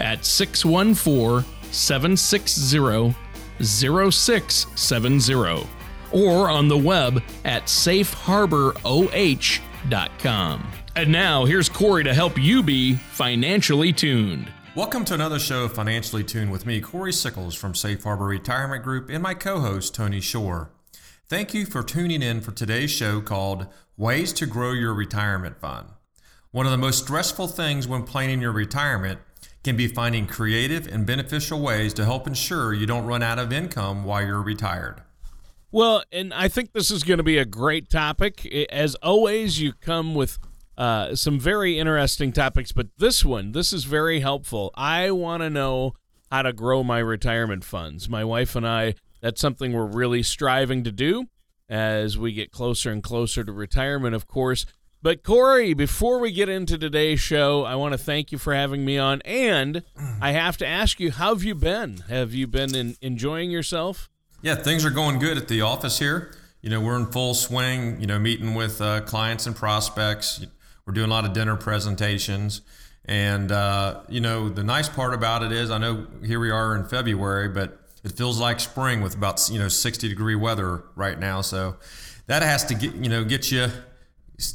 at 614 760 0670 or on the web at safeharboroh.com. And now, here's Corey to help you be financially tuned. Welcome to another show of Financially Tuned with me, Corey Sickles from Safe Harbor Retirement Group, and my co host, Tony Shore. Thank you for tuning in for today's show called Ways to Grow Your Retirement Fund. One of the most stressful things when planning your retirement can be finding creative and beneficial ways to help ensure you don't run out of income while you're retired. Well, and I think this is going to be a great topic. As always, you come with uh, some very interesting topics, but this one, this is very helpful. I want to know how to grow my retirement funds. My wife and I, that's something we're really striving to do as we get closer and closer to retirement, of course. But Corey, before we get into today's show, I want to thank you for having me on, and I have to ask you, how have you been? Have you been in, enjoying yourself? Yeah, things are going good at the office here. You know, we're in full swing. You know, meeting with uh, clients and prospects. We're doing a lot of dinner presentations, and uh, you know, the nice part about it is, I know here we are in February, but it feels like spring with about you know 60 degree weather right now. So that has to get you know get you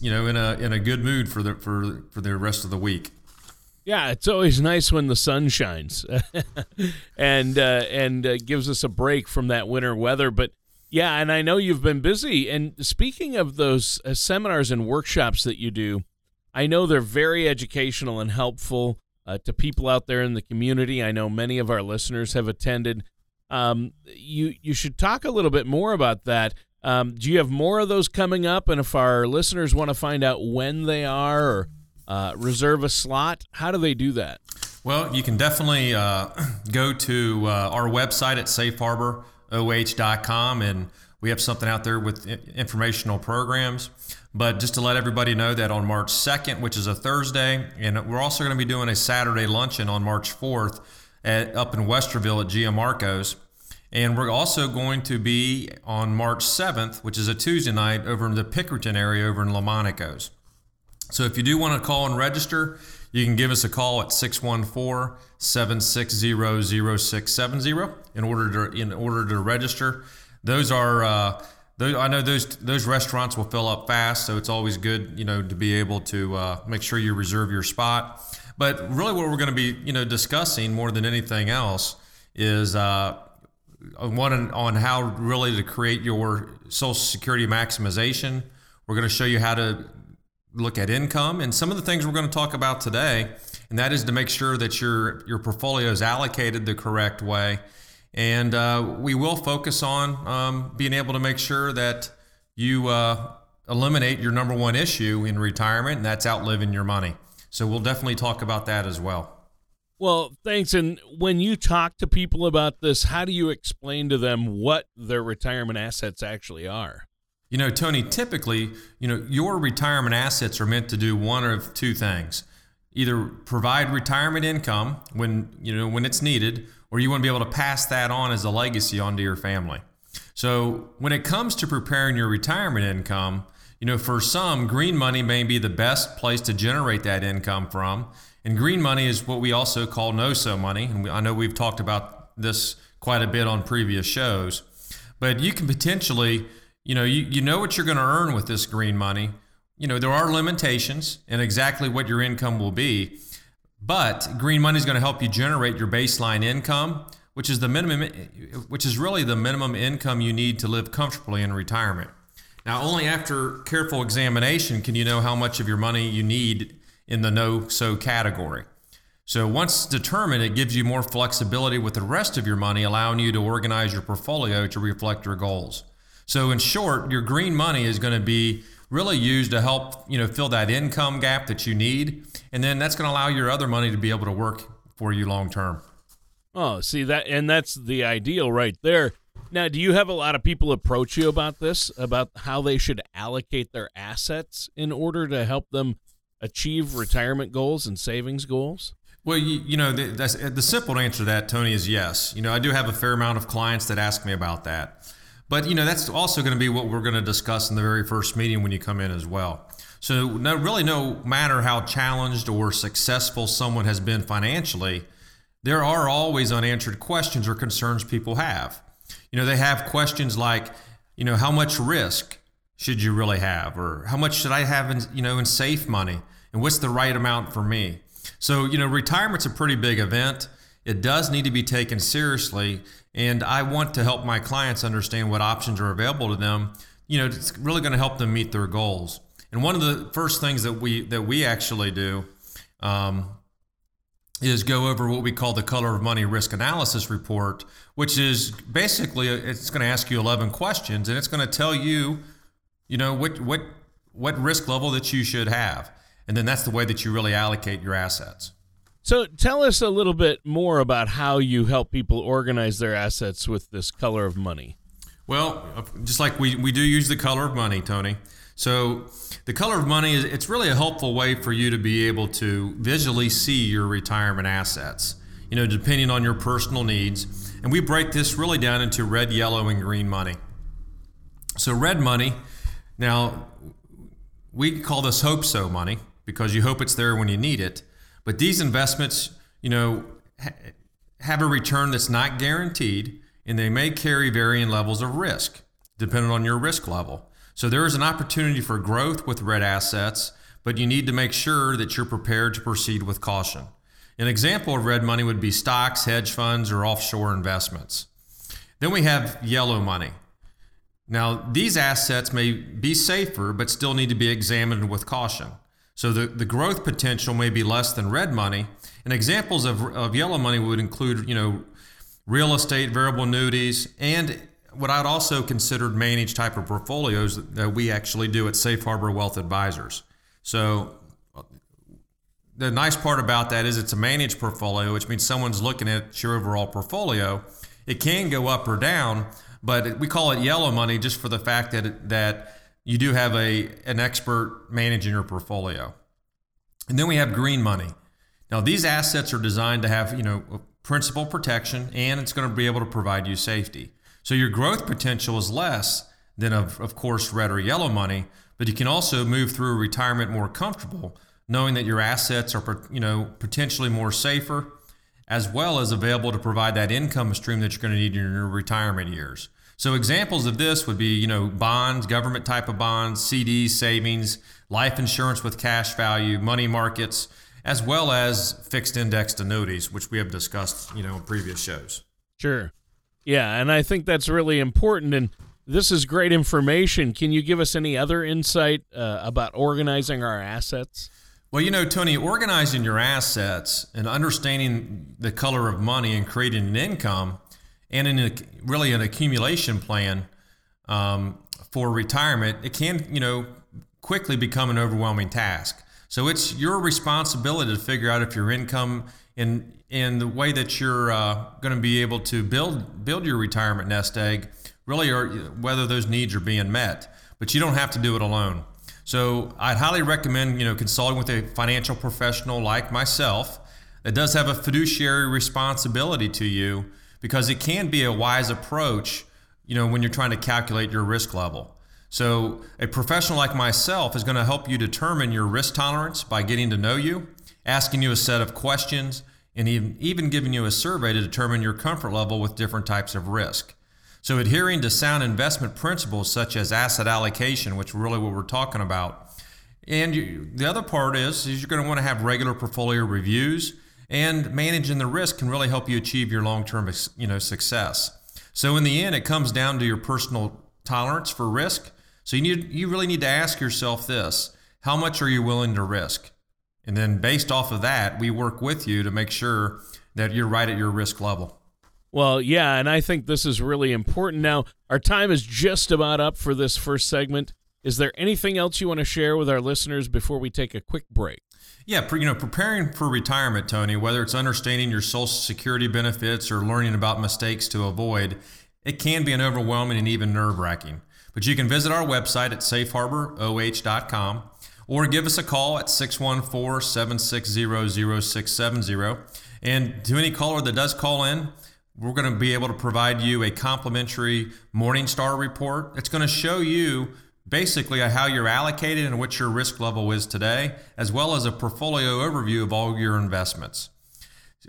you know in a in a good mood for the for for the rest of the week. Yeah, it's always nice when the sun shines, and uh, and uh, gives us a break from that winter weather. But yeah, and I know you've been busy. And speaking of those uh, seminars and workshops that you do, I know they're very educational and helpful uh, to people out there in the community. I know many of our listeners have attended. Um, you you should talk a little bit more about that. Um, do you have more of those coming up? And if our listeners want to find out when they are or uh, reserve a slot, how do they do that? Well, you can definitely uh, go to uh, our website at safeharboroh.com and we have something out there with informational programs. But just to let everybody know that on March 2nd, which is a Thursday, and we're also going to be doing a Saturday luncheon on March 4th at, up in Westerville at Giamarco's. And we're also going to be on March 7th, which is a Tuesday night, over in the Pickerton area over in Lamonicos. So if you do want to call and register, you can give us a call at 614-760-0670 in order to in order to register. Those are uh, those, I know those those restaurants will fill up fast, so it's always good, you know, to be able to uh, make sure you reserve your spot. But really, what we're going to be, you know, discussing more than anything else is uh, one on how really to create your Social Security maximization. We're going to show you how to look at income and some of the things we're going to talk about today, and that is to make sure that your your portfolio is allocated the correct way. And uh, we will focus on um, being able to make sure that you uh, eliminate your number one issue in retirement, and that's outliving your money. So we'll definitely talk about that as well. Well, thanks. And when you talk to people about this, how do you explain to them what their retirement assets actually are? You know, Tony, typically, you know, your retirement assets are meant to do one of two things. Either provide retirement income when, you know, when it's needed, or you want to be able to pass that on as a legacy onto your family. So, when it comes to preparing your retirement income, you know, for some, green money may be the best place to generate that income from. And green money is what we also call know-so money. And I know we've talked about this quite a bit on previous shows. But you can potentially, you know, you, you know what you're going to earn with this green money. You know, there are limitations and exactly what your income will be. But green money is going to help you generate your baseline income, which is the minimum, which is really the minimum income you need to live comfortably in retirement. Now, only after careful examination can you know how much of your money you need in the know so category. So, once determined, it gives you more flexibility with the rest of your money, allowing you to organize your portfolio to reflect your goals. So, in short, your green money is going to be really used to help you know fill that income gap that you need, and then that's going to allow your other money to be able to work for you long term. Oh, see that, and that's the ideal right there. Now, do you have a lot of people approach you about this, about how they should allocate their assets in order to help them achieve retirement goals and savings goals? Well, you, you know, the, the simple answer to that, Tony, is yes. You know, I do have a fair amount of clients that ask me about that. But, you know, that's also going to be what we're going to discuss in the very first meeting when you come in as well. So, no, really, no matter how challenged or successful someone has been financially, there are always unanswered questions or concerns people have. You know, they have questions like, you know, how much risk should you really have, or how much should I have in, you know, in safe money, and what's the right amount for me? So, you know, retirement's a pretty big event. It does need to be taken seriously, and I want to help my clients understand what options are available to them. You know, it's really going to help them meet their goals. And one of the first things that we that we actually do um, is go over what we call the color of money risk analysis report, which is basically it's going to ask you 11 questions and it's going to tell you, you know, what what what risk level that you should have, and then that's the way that you really allocate your assets. So tell us a little bit more about how you help people organize their assets with this color of money. Well, just like we, we do use the color of money, Tony. So the color of money is it's really a helpful way for you to be able to visually see your retirement assets, you know, depending on your personal needs. And we break this really down into red, yellow, and green money. So red money, now we call this hope so money because you hope it's there when you need it. But these investments, you know, ha- have a return that's not guaranteed and they may carry varying levels of risk depending on your risk level. So there is an opportunity for growth with red assets, but you need to make sure that you're prepared to proceed with caution. An example of red money would be stocks, hedge funds, or offshore investments. Then we have yellow money. Now, these assets may be safer, but still need to be examined with caution. So the, the growth potential may be less than red money. And examples of, of yellow money would include, you know, real estate, variable annuities, and what I'd also considered managed type of portfolios that we actually do at Safe Harbor Wealth Advisors. So the nice part about that is it's a managed portfolio, which means someone's looking at your overall portfolio. It can go up or down, but we call it yellow money just for the fact that that you do have a an expert managing your portfolio. And then we have green money. Now these assets are designed to have, you know, principal protection and it's going to be able to provide you safety. So your growth potential is less than, of, of course, red or yellow money, but you can also move through retirement more comfortable, knowing that your assets are, you know, potentially more safer, as well as available to provide that income stream that you're going to need in your retirement years. So examples of this would be, you know, bonds, government type of bonds, CDs, savings, life insurance with cash value, money markets, as well as fixed indexed annuities, which we have discussed, you know, in previous shows. Sure. Yeah, and I think that's really important. And this is great information. Can you give us any other insight uh, about organizing our assets? Well, you know, Tony, organizing your assets and understanding the color of money and creating an income and in a, really an accumulation plan um, for retirement, it can, you know, quickly become an overwhelming task. So it's your responsibility to figure out if your income and in the way that you're uh, going to be able to build build your retirement nest egg really are whether those needs are being met but you don't have to do it alone so i'd highly recommend you know consulting with a financial professional like myself that does have a fiduciary responsibility to you because it can be a wise approach you know when you're trying to calculate your risk level so a professional like myself is going to help you determine your risk tolerance by getting to know you asking you a set of questions, and even even giving you a survey to determine your comfort level with different types of risk. So, adhering to sound investment principles such as asset allocation, which really what we're talking about. And you, the other part is, is you're going to want to have regular portfolio reviews, and managing the risk can really help you achieve your long-term, you know, success. So, in the end, it comes down to your personal tolerance for risk. So you need you really need to ask yourself this: How much are you willing to risk? And then based off of that, we work with you to make sure that you're right at your risk level. Well, yeah, and I think this is really important. Now, our time is just about up for this first segment. Is there anything else you want to share with our listeners before we take a quick break? Yeah, you know, preparing for retirement, Tony, whether it's understanding your Social Security benefits or learning about mistakes to avoid, it can be an overwhelming and even nerve wracking. But you can visit our website at safeharboroh.com or give us a call at 614 760 0670. And to any caller that does call in, we're going to be able to provide you a complimentary Morningstar report. It's going to show you basically how you're allocated and what your risk level is today, as well as a portfolio overview of all your investments.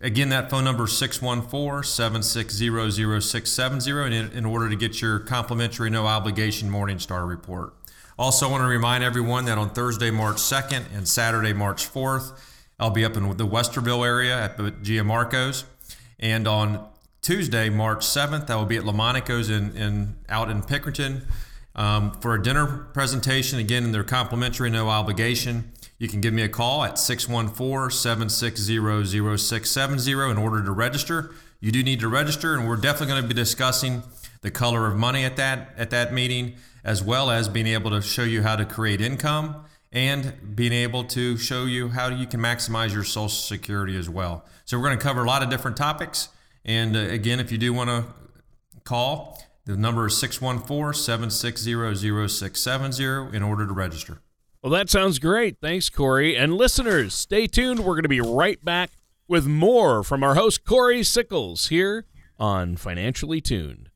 Again, that phone number is 614 760 0670 in order to get your complimentary no obligation Morningstar report. Also, want to remind everyone that on Thursday, March 2nd and Saturday, March 4th, I'll be up in the Westerville area at the Giamarco's. And on Tuesday, March 7th, I will be at Lamonico's in, in, out in Pickerington um, for a dinner presentation. Again, they're complimentary, no obligation. You can give me a call at 614 760 0670 in order to register. You do need to register, and we're definitely going to be discussing the color of money at that at that meeting as well as being able to show you how to create income and being able to show you how you can maximize your social security as well. So we're going to cover a lot of different topics. And uh, again, if you do want to call, the number is 614 760 0670 in order to register. Well, that sounds great. Thanks, Corey. And listeners, stay tuned. We're going to be right back with more from our host, Corey Sickles, here on Financially Tuned.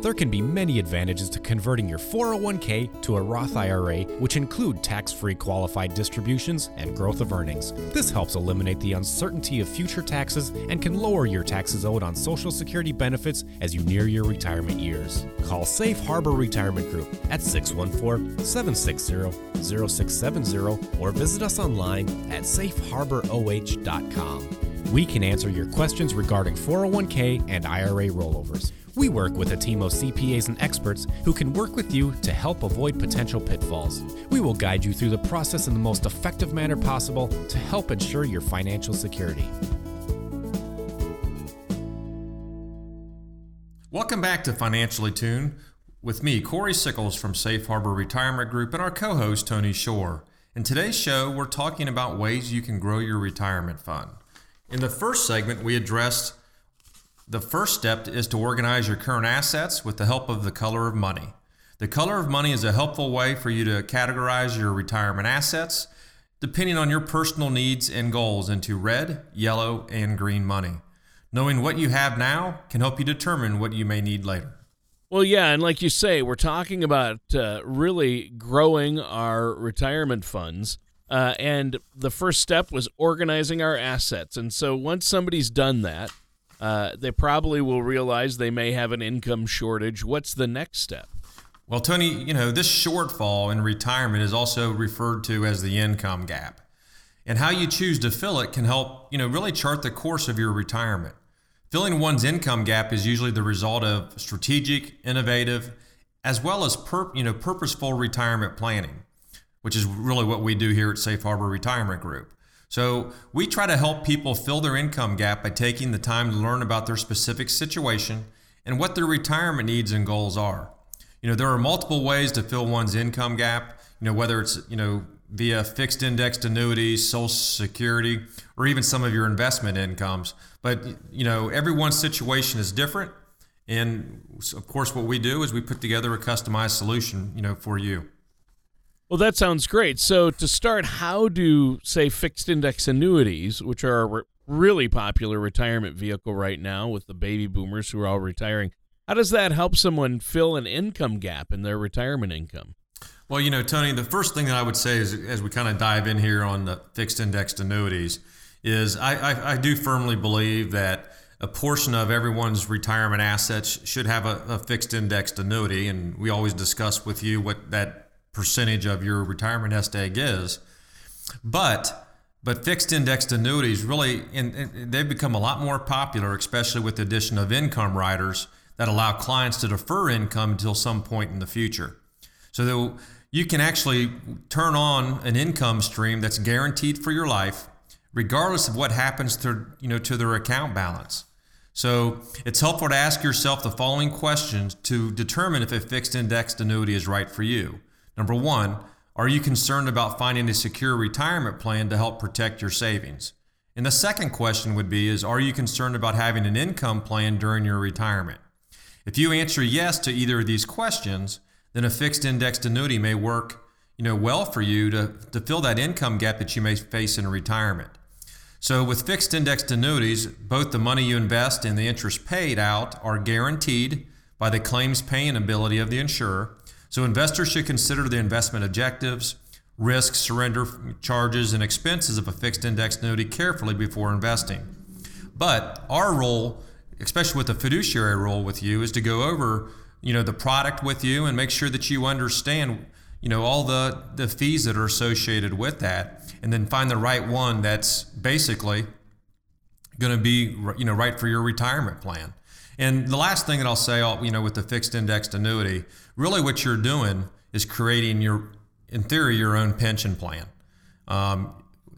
There can be many advantages to converting your 401k to a Roth IRA, which include tax free qualified distributions and growth of earnings. This helps eliminate the uncertainty of future taxes and can lower your taxes owed on Social Security benefits as you near your retirement years. Call Safe Harbor Retirement Group at 614 760 0670 or visit us online at safeharboroh.com. We can answer your questions regarding 401k and IRA rollovers. We work with a team of CPAs and experts who can work with you to help avoid potential pitfalls. We will guide you through the process in the most effective manner possible to help ensure your financial security. Welcome back to Financially Tuned with me, Corey Sickles from Safe Harbor Retirement Group, and our co host, Tony Shore. In today's show, we're talking about ways you can grow your retirement fund. In the first segment, we addressed the first step is to organize your current assets with the help of the color of money. The color of money is a helpful way for you to categorize your retirement assets depending on your personal needs and goals into red, yellow, and green money. Knowing what you have now can help you determine what you may need later. Well, yeah, and like you say, we're talking about uh, really growing our retirement funds. Uh, and the first step was organizing our assets. And so once somebody's done that, uh, they probably will realize they may have an income shortage. What's the next step? Well, Tony, you know, this shortfall in retirement is also referred to as the income gap. And how you choose to fill it can help, you know, really chart the course of your retirement. Filling one's income gap is usually the result of strategic, innovative, as well as you know, purposeful retirement planning, which is really what we do here at Safe Harbor Retirement Group. So we try to help people fill their income gap by taking the time to learn about their specific situation and what their retirement needs and goals are. You know, there are multiple ways to fill one's income gap, you know, whether it's, you know, via fixed indexed annuities, social security, or even some of your investment incomes. But, you know, everyone's situation is different. And of course, what we do is we put together a customized solution, you know, for you. Well, that sounds great. So, to start, how do, say, fixed index annuities, which are a re- really popular retirement vehicle right now with the baby boomers who are all retiring, how does that help someone fill an income gap in their retirement income? Well, you know, Tony, the first thing that I would say is as we kind of dive in here on the fixed indexed annuities is I, I, I do firmly believe that a portion of everyone's retirement assets should have a, a fixed indexed annuity. And we always discuss with you what that percentage of your retirement nest egg is. But but fixed indexed annuities really and they've become a lot more popular, especially with the addition of income riders that allow clients to defer income until some point in the future. So you can actually turn on an income stream that's guaranteed for your life, regardless of what happens to you know to their account balance. So it's helpful to ask yourself the following questions to determine if a fixed indexed annuity is right for you. Number one, are you concerned about finding a secure retirement plan to help protect your savings? And the second question would be is are you concerned about having an income plan during your retirement? If you answer yes to either of these questions, then a fixed indexed annuity may work, you know, well for you to, to fill that income gap that you may face in retirement. So with fixed indexed annuities, both the money you invest and the interest paid out are guaranteed by the claims paying ability of the insurer. So investors should consider the investment objectives, risks, surrender charges, and expenses of a fixed indexed annuity carefully before investing. But our role, especially with the fiduciary role with you, is to go over, you know, the product with you and make sure that you understand, you know, all the, the fees that are associated with that and then find the right one that's basically going to be you know right for your retirement plan. And the last thing that I'll say, you know, with the fixed indexed annuity, really what you're doing is creating your, in theory, your own pension plan. Um,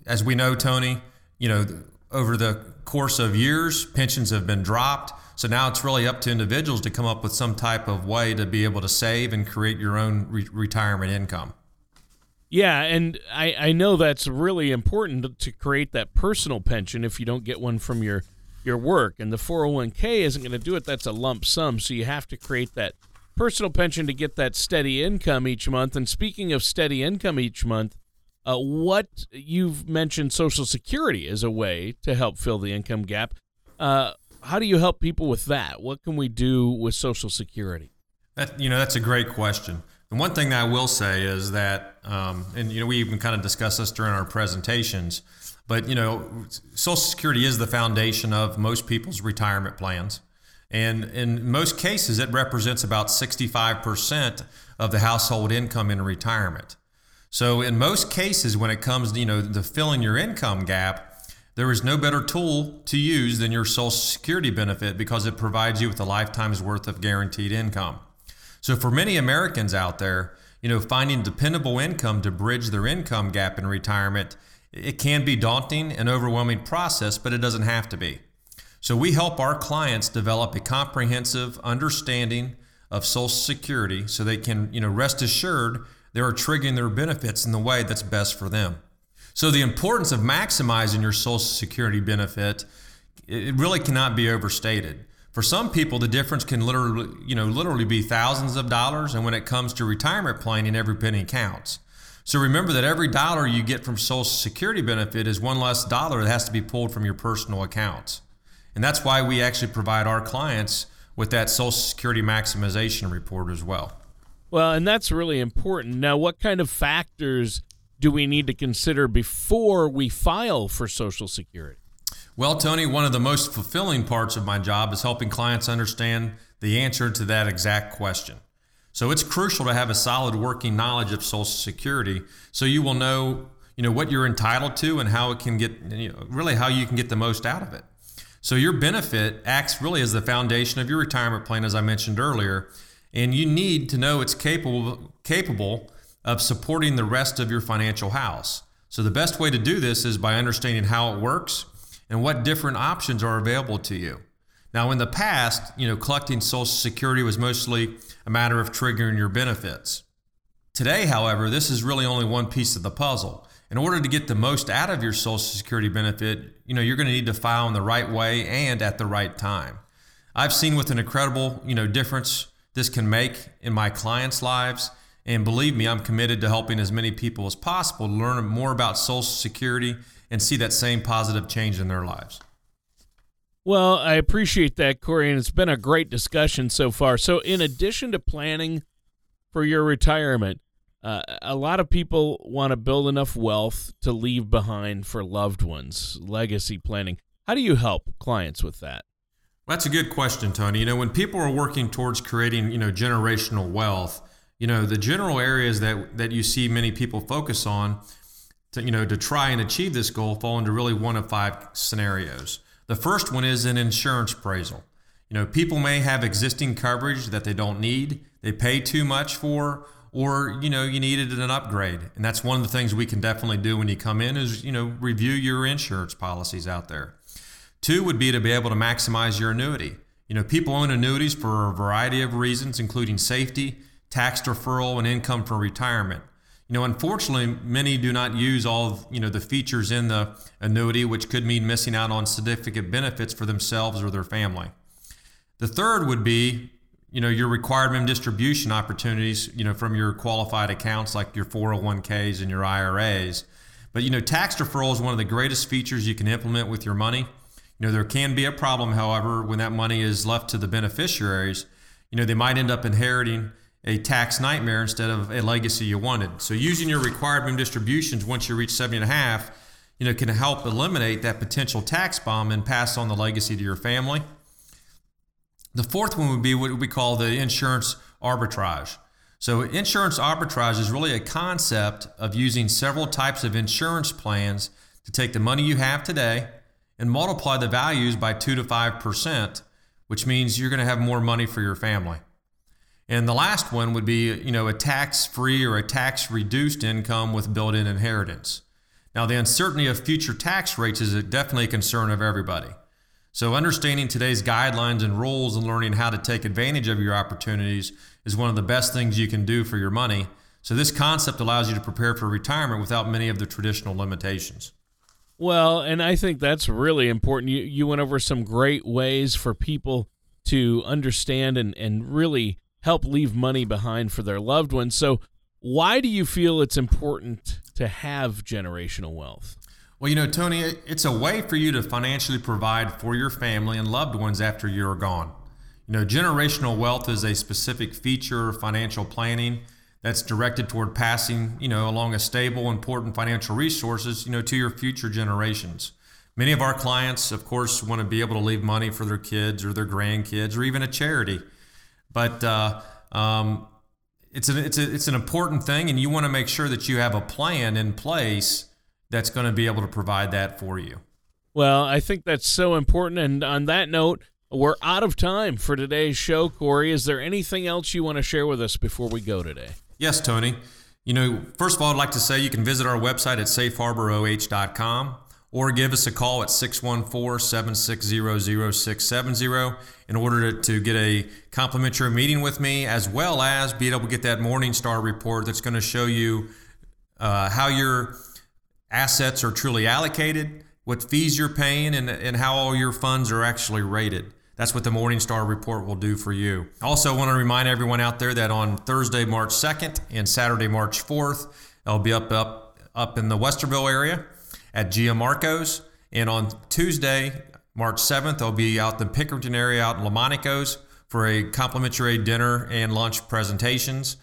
as we know, Tony, you know, over the course of years, pensions have been dropped. So now it's really up to individuals to come up with some type of way to be able to save and create your own re- retirement income. Yeah, and I, I know that's really important to create that personal pension if you don't get one from your your work. And the 401k isn't going to do it. That's a lump sum. So you have to create that personal pension to get that steady income each month. And speaking of steady income each month, uh, what you've mentioned Social Security as a way to help fill the income gap. Uh, how do you help people with that? What can we do with Social Security? That, you know, that's a great question. And one thing that I will say is that, um, and you know, we even kind of discussed this during our presentations, but you know, Social Security is the foundation of most people's retirement plans, and in most cases, it represents about 65% of the household income in retirement. So, in most cases, when it comes, you know, to filling your income gap, there is no better tool to use than your Social Security benefit because it provides you with a lifetime's worth of guaranteed income. So for many Americans out there, you know, finding dependable income to bridge their income gap in retirement, it can be daunting and overwhelming process, but it doesn't have to be. So we help our clients develop a comprehensive understanding of Social Security so they can, you know, rest assured they are triggering their benefits in the way that's best for them. So the importance of maximizing your Social Security benefit, it really cannot be overstated. For some people, the difference can literally, you know, literally be thousands of dollars. And when it comes to retirement planning, every penny counts. So remember that every dollar you get from Social Security benefit is one less dollar that has to be pulled from your personal accounts. And that's why we actually provide our clients with that Social Security maximization report as well. Well, and that's really important. Now, what kind of factors do we need to consider before we file for Social Security? Well, Tony, one of the most fulfilling parts of my job is helping clients understand the answer to that exact question. So it's crucial to have a solid working knowledge of Social Security so you will know, you know, what you're entitled to and how it can get, you know, really how you can get the most out of it. So your benefit acts really as the foundation of your retirement plan, as I mentioned earlier, and you need to know it's capable capable of supporting the rest of your financial house. So the best way to do this is by understanding how it works and what different options are available to you. Now, in the past, you know, collecting Social Security was mostly a matter of triggering your benefits. Today, however, this is really only one piece of the puzzle. In order to get the most out of your Social Security benefit, you know, you're going to need to file in the right way and at the right time. I've seen with an incredible, you know, difference this can make in my clients' lives. And believe me, I'm committed to helping as many people as possible learn more about Social Security and see that same positive change in their lives. Well, I appreciate that, Corey, and it's been a great discussion so far. So, in addition to planning for your retirement, uh, a lot of people want to build enough wealth to leave behind for loved ones, legacy planning. How do you help clients with that? Well, that's a good question, Tony. You know, when people are working towards creating, you know, generational wealth, you know, the general areas that that you see many people focus on to, you know, to try and achieve this goal fall into really one of five scenarios. The first one is an insurance appraisal. You know, people may have existing coverage that they don't need, they pay too much for, or you know you needed an upgrade. And that's one of the things we can definitely do when you come in is you know review your insurance policies out there. Two would be to be able to maximize your annuity. You know people own annuities for a variety of reasons including safety tax deferral and income for retirement you know unfortunately many do not use all of you know the features in the annuity which could mean missing out on significant benefits for themselves or their family. The third would be you know your required minimum distribution opportunities you know from your qualified accounts like your 401ks and your IRAs but you know tax deferral is one of the greatest features you can implement with your money. You know there can be a problem however when that money is left to the beneficiaries. You know they might end up inheriting a tax nightmare instead of a legacy you wanted so using your required minimum distributions once you reach 70 and a half you know can help eliminate that potential tax bomb and pass on the legacy to your family the fourth one would be what we call the insurance arbitrage. So, insurance arbitrage is really a concept of using several types of insurance plans to take the money you have today and multiply the values by 2 to 5%, which means you're going to have more money for your family. And the last one would be, you know, a tax-free or a tax-reduced income with built-in inheritance. Now, the uncertainty of future tax rates is definitely a concern of everybody. So, understanding today's guidelines and rules and learning how to take advantage of your opportunities is one of the best things you can do for your money. So, this concept allows you to prepare for retirement without many of the traditional limitations. Well, and I think that's really important. You, you went over some great ways for people to understand and, and really help leave money behind for their loved ones. So, why do you feel it's important to have generational wealth? Well, you know, Tony, it's a way for you to financially provide for your family and loved ones after you're gone. You know, generational wealth is a specific feature of financial planning that's directed toward passing, you know, along a stable, important financial resources, you know, to your future generations. Many of our clients, of course, want to be able to leave money for their kids or their grandkids or even a charity. But uh, um, it's, an, it's, a, it's an important thing, and you want to make sure that you have a plan in place that's going to be able to provide that for you. Well, I think that's so important. And on that note, we're out of time for today's show, Corey. Is there anything else you want to share with us before we go today? Yes, Tony. You know, first of all, I'd like to say you can visit our website at safeharboroh.com or give us a call at 614 760 0670 in order to, to, get a complimentary meeting with me, as well as be able to get that Morningstar report that's going to show you uh, how you're assets are truly allocated, what fees you're paying, and, and how all your funds are actually rated. That's what the Morningstar report will do for you. Also, want to remind everyone out there that on Thursday, March 2nd and Saturday, March 4th, I'll be up up up in the Westerville area at Giamarco's, and on Tuesday, March 7th, I'll be out in the Pickerington area out in Lamonicos for a complimentary dinner and lunch presentations.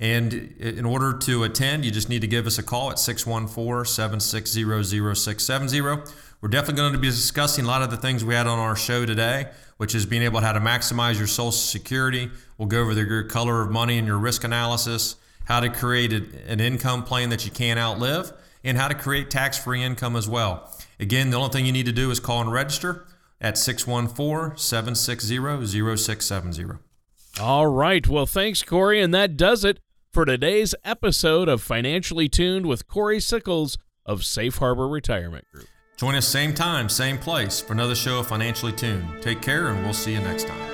And in order to attend, you just need to give us a call at 614 760 0670. We're definitely going to be discussing a lot of the things we had on our show today, which is being able to how to maximize your Social Security. We'll go over the, color of money and your risk analysis, how to create an income plan that you can't outlive, and how to create tax free income as well. Again, the only thing you need to do is call and register at 614 760 0670. All right. Well, thanks, Corey. And that does it for today's episode of Financially Tuned with Corey Sickles of Safe Harbor Retirement Group. Join us same time, same place for another show of Financially Tuned. Take care, and we'll see you next time.